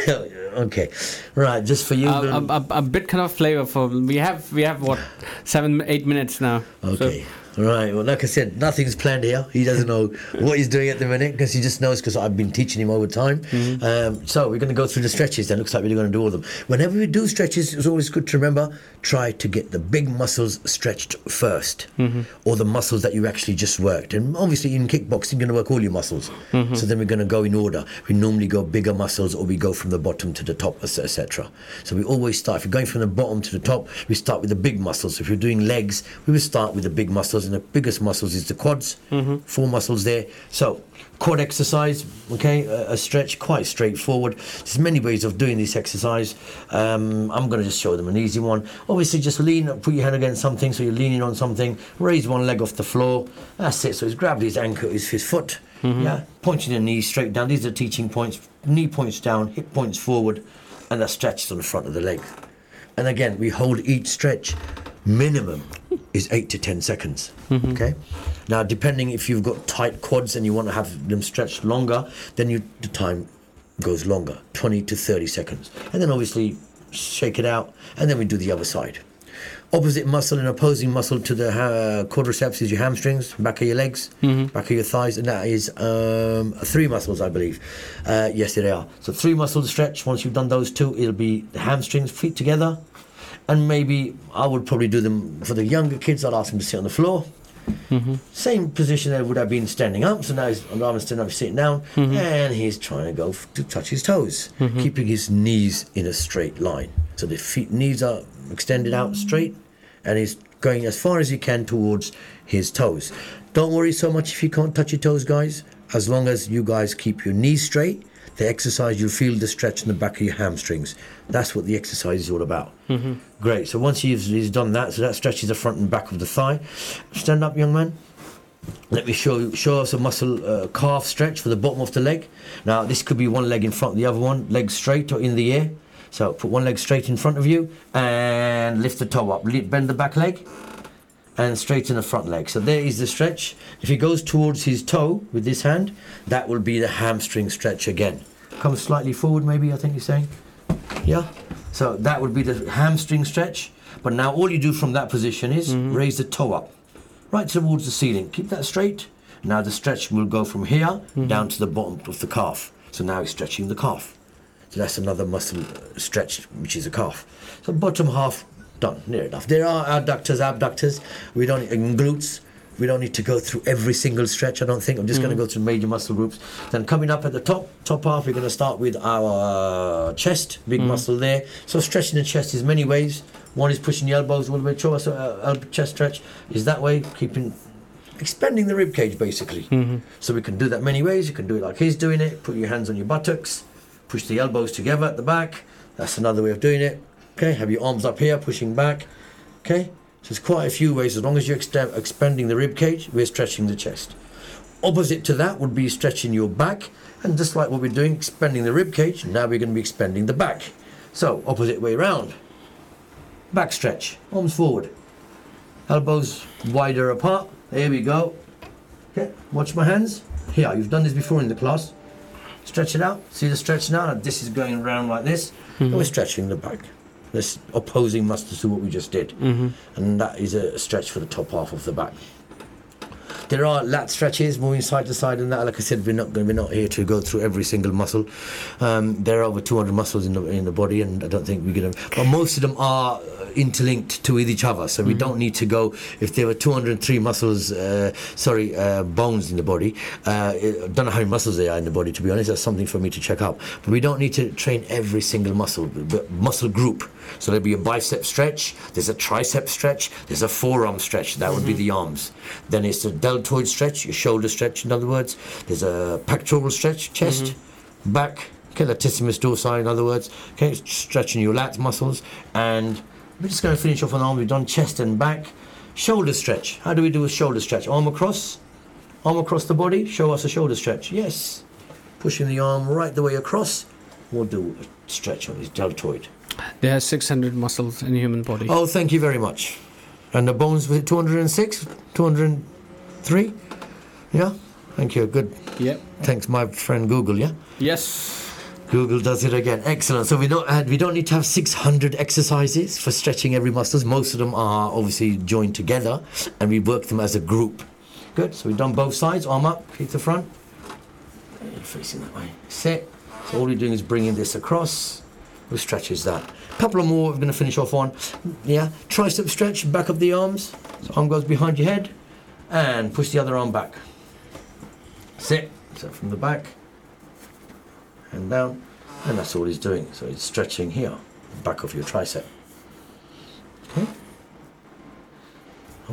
okay, right. Just for you. a, a, a, a bit kind of flavor for we have we have what seven eight minutes now. So- Okay. Right. Well, like I said, nothing's planned here. He doesn't know what he's doing at the minute because he just knows because I've been teaching him over time. Mm-hmm. Um, so we're going to go through the stretches. Then looks like we're going to do all of them. Whenever we do stretches, it's always good to remember try to get the big muscles stretched 1st mm-hmm. or the muscles that you actually just worked. And obviously, in kickboxing, you're going to work all your muscles. Mm-hmm. So then we're going to go in order. We normally go bigger muscles or we go from the bottom to the top, etc. So we always start. If you're going from the bottom to the top, we start with the big muscles. If you're doing legs, we would start with the big muscles, and the biggest muscles is the quads. Four muscles there. So quad exercise, okay, a, a stretch, quite straightforward. There's many ways of doing this exercise. Um, I'm going to just show them an easy one. Obviously, just lean, put your hand against something, so you're leaning on something. Raise one leg off the floor. That's it. So he's grabbed his ankle, his, his foot. Yeah, pointing the knee straight down. These are teaching points. Knee points down, hip points forward, and that stretches on the front of the leg. And again, we hold each stretch minimum is eight to ten seconds. Okay. Now, depending if you've got tight quads and you want to have them stretched longer, then you the time goes longer, twenty to thirty seconds, and then obviously shake it out, and then we do the other side. Opposite muscle and opposing muscle to the uh, quadriceps is your hamstrings, back of your legs, back of your thighs, and that is um, three muscles, I believe. Uh, yes, they are. So three muscles stretch. Once you've done those two, it'll be the hamstrings, feet together, and maybe I would probably do them for the younger kids. I'd ask them to sit on the floor, mm-hmm. Same position that would have been standing up. So now he's rather than standing up, he's sitting down, mm-hmm. and he's trying to go f- to touch his toes, mm-hmm. keeping his knees in a straight line. So the feet knees are extended out straight, and he's going as far as he can towards his toes. Don't worry so much if you can't touch your toes, guys. As long as you guys keep your knees straight, the exercise you'll feel the stretch in the back of your hamstrings. That's what the exercise is all about. Great. So once he's, he's done that, so that stretches the front and back of the thigh. Stand up, young man. Let me show you, show us a muscle uh, calf stretch for the bottom of the leg. Now this could be one leg in front, the other one leg straight or in the air. So put one leg straight in front of you and lift the toe up. Bend the back leg and straighten the front leg. So there is the stretch. If he goes towards his toe with this hand, that will be the hamstring stretch again. Come slightly forward, maybe. I think you're saying. Yeah. So that would be the hamstring stretch. But now all you do from that position is raise the toe up, right towards the ceiling. Keep that straight. Now the stretch will go from here down to the bottom of the calf. So now he's stretching the calf. So that's another muscle uh, stretch, which is a calf. So bottom half done, near enough. There are adductors, abductors. We don't and glutes. We don't need to go through every single stretch. I don't think. I'm just going to go through major muscle groups. Then coming up at the top, top half, we're going to start with our uh, chest, big muscle there. So stretching the chest is many ways. One is pushing the elbows all the way through. So uh, elbow chest stretch is that way, keeping expanding the rib cage basically. So we can do that many ways. You can do it like he's doing it. Put your hands on your buttocks, push the elbows together at the back. That's another way of doing it. Okay, have your arms up here, pushing back. Okay, so there's quite a few ways. As long as you're extend, expanding the rib cage, we're stretching the chest. Opposite to that would be stretching your back, and just like what we're doing, expanding the rib cage. Now we're going to be expanding the back. So opposite way round. Back stretch, arms forward, elbows wider apart. There we go. Okay, watch my hands. Here, you've done this before in the class. Stretch it out. See the stretch now? This is going around like this. And hmm. we're stretching the back. This opposing muscles to what we just did. And that is a stretch for the top half of the back. There are lat stretches moving side to side, and that, like I said, we're not going. We're not here to go through every single muscle. Um, there are over 200 muscles in the in the body, and I don't think we're going to. But most of them are interlinked to with each other, so we don't need to go. If there were 203 muscles, uh, sorry, uh, bones in the body, uh, I don't know how many muscles there are in the body. To be honest, that's something for me to check out. But we don't need to train every single muscle, but muscle group. So there'll be a bicep stretch, there's a tricep stretch, there's a forearm stretch, that would be the mm-hmm. arms. Then it's a deltoid stretch, your shoulder stretch, in other words. There's a pectoral stretch, chest, mm-hmm. back, okay, latissimus dorsi, in other words. Okay, stretching your lats muscles. And we're just going to finish off on arm. We've done chest and back. Shoulder stretch. How do we do a shoulder stretch? Arm across, arm across the body. Show us a shoulder stretch. Yes. Pushing the arm right the way across. We'll do a stretch on his deltoid. There are 600 muscles in the human body. Oh, thank you very much. And the bones was it 206? 203? Yeah? Thank you. Good. Yep. Thanks, my friend Google, yeah? Yes. Google does it again. Excellent. So we don't uh, we don't need to have 600 exercises for stretching every muscles. Most of them are obviously joined together, and we work them as a group. Good. So we've done both sides. Arm up, keep the front. You're facing that way. Sit. So all you're doing is bringing this across. Who stretches that? Couple of more. We're going to finish off on. Yeah. Tricep stretch. Back of the arms. So arm goes behind your head, and push the other arm back. Sit. So from the back and down, and that's all he's doing. So he's stretching here, back of your tricep. Okay.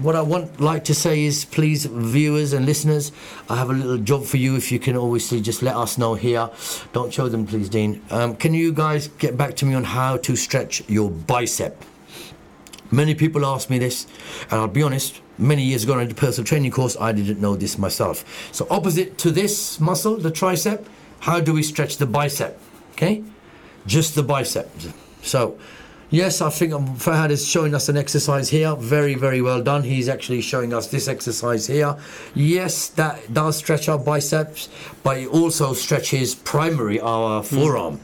What I want like to say is, please, viewers and listeners, I have a little job for you. If you can obviously just let us know here. Don't show them, please, Dean. Um, can you guys get back to me on how to stretch your bicep? Many people ask me this, and I'll be honest, many years ago in the personal training course, I didn't know this myself. So, opposite to this muscle, the tricep, how do we stretch the bicep? Okay, just the bicep. So, yes, I think um, Fahad is showing us an exercise here. Very, very well done. He's actually showing us this exercise here. Yes, that does stretch our biceps, but it also stretches primary our forearm.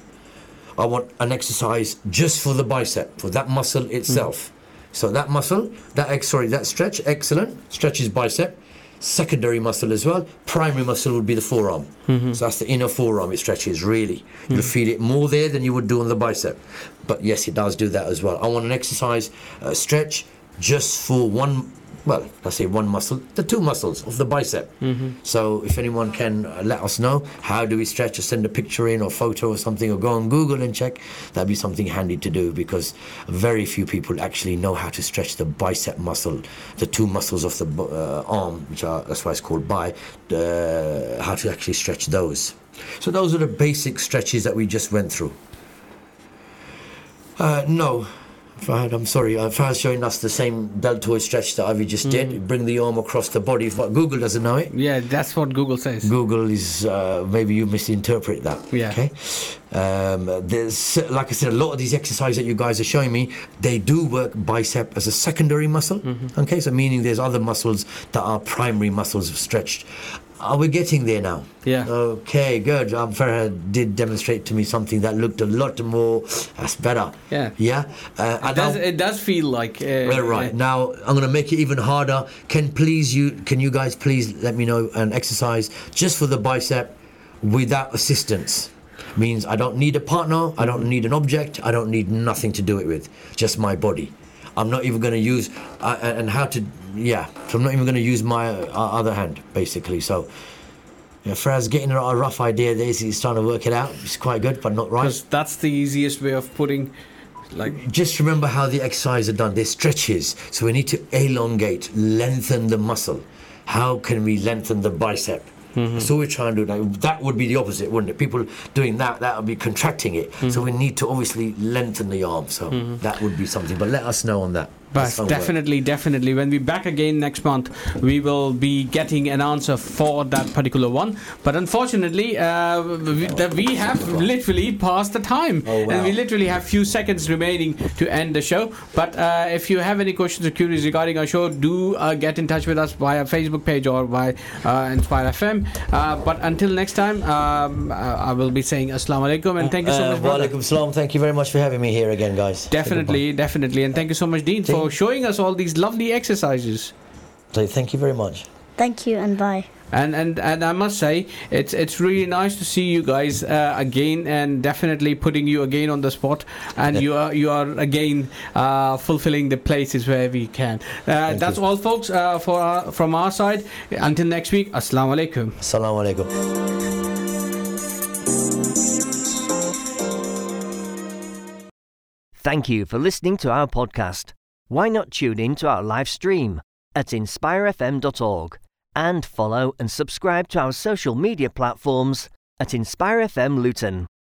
I want an exercise just for the bicep, for that muscle itself. So that muscle, that ex- sorry, that stretch, excellent, stretches bicep. Secondary muscle as well. Primary muscle would be the forearm. So that's the inner forearm. It stretches really. You'll feel it more there than you would do on the bicep. But yes, it does do that as well. I want an exercise uh, stretch just for one well, let's say one muscle, the two muscles of the bicep. So if anyone can uh, let us know how do we stretch, or send a picture in or photo or something, or go on Google and check, that'd be something handy to do because very few people actually know how to stretch the bicep muscle, the two muscles of the uh, arm, which are that's why it's called bi, uh, how to actually stretch those. So those are the basic stretches that we just went through. Uh, no, Fahad, I'm sorry. Uh, Fahad's showing us the same deltoid stretch that Ivy just did. Bring the arm across the body, but Google doesn't know it. Yeah, that's what Google says. Google is uh, maybe you misinterpret that. Yeah. Okay. Um, there's like I said, a lot of these exercises that you guys are showing me, they do work bicep as a secondary muscle. Mm-hmm. Okay, so meaning there's other muscles that are primary muscles of stretched. Are we getting there now? Yeah. Okay, good. Um, Farah did demonstrate to me something that looked a lot more. That's better. Yeah. Yeah. Uh, It does, now- it does feel like. Uh, well, right uh, now, I'm going to make it even harder. Can please you? Can you guys please let me know an exercise just for the bicep without assistance? Means I don't need a partner. I don't need an object. I don't need nothing to do it with. Just my body. I'm not even going to use uh, and how to. Yeah. So I'm not even going to use my uh, other hand basically. So. Yeah, Fraz getting a rough idea there. He's trying to work it out. It's quite good, but not right. Because that's the easiest way of putting, like, just remember how the exercises are done. They're stretches. So we need to elongate, lengthen the muscle. How can we lengthen the bicep? Mm-hmm. So we're trying to do that. That would be the opposite, wouldn't it? People doing that, that would be contracting it. So mm-hmm. we need to obviously lengthen the arm. So mm-hmm. that would be something. But let us know on that. But homework. definitely, definitely, when we're back again next month, we will be getting an answer for that particular one. But unfortunately, uh, we, that we have literally passed the time, Oh, wow. and we literally have few seconds remaining to end the show. But uh, if you have any questions or queries regarding our show, do uh, get in touch with us via Facebook page or by uh, Inspire FM. Uh, but until next time, um, uh, I will be saying Assalamu alaikum and thank you so much. brother. Walaikum salam. Thank you very much for having me here again, guys. Definitely, definitely, and thank you so much, Dean, for showing us all these lovely exercises. So Thank you very much. Thank you and bye. And and and I must say, it's it's really nice to see you guys uh, again, and definitely putting you again on the spot, and you are you are again uh, fulfilling the places where we can. Uh, that's you. all, folks, uh, for our, from our side. Until next week, assalamu alaikum. Assalamu alaikum. Thank you for listening to our podcast. Why not tune in to our live stream at inspirefm.org and follow and subscribe to our social media platforms at InspireFM Luton.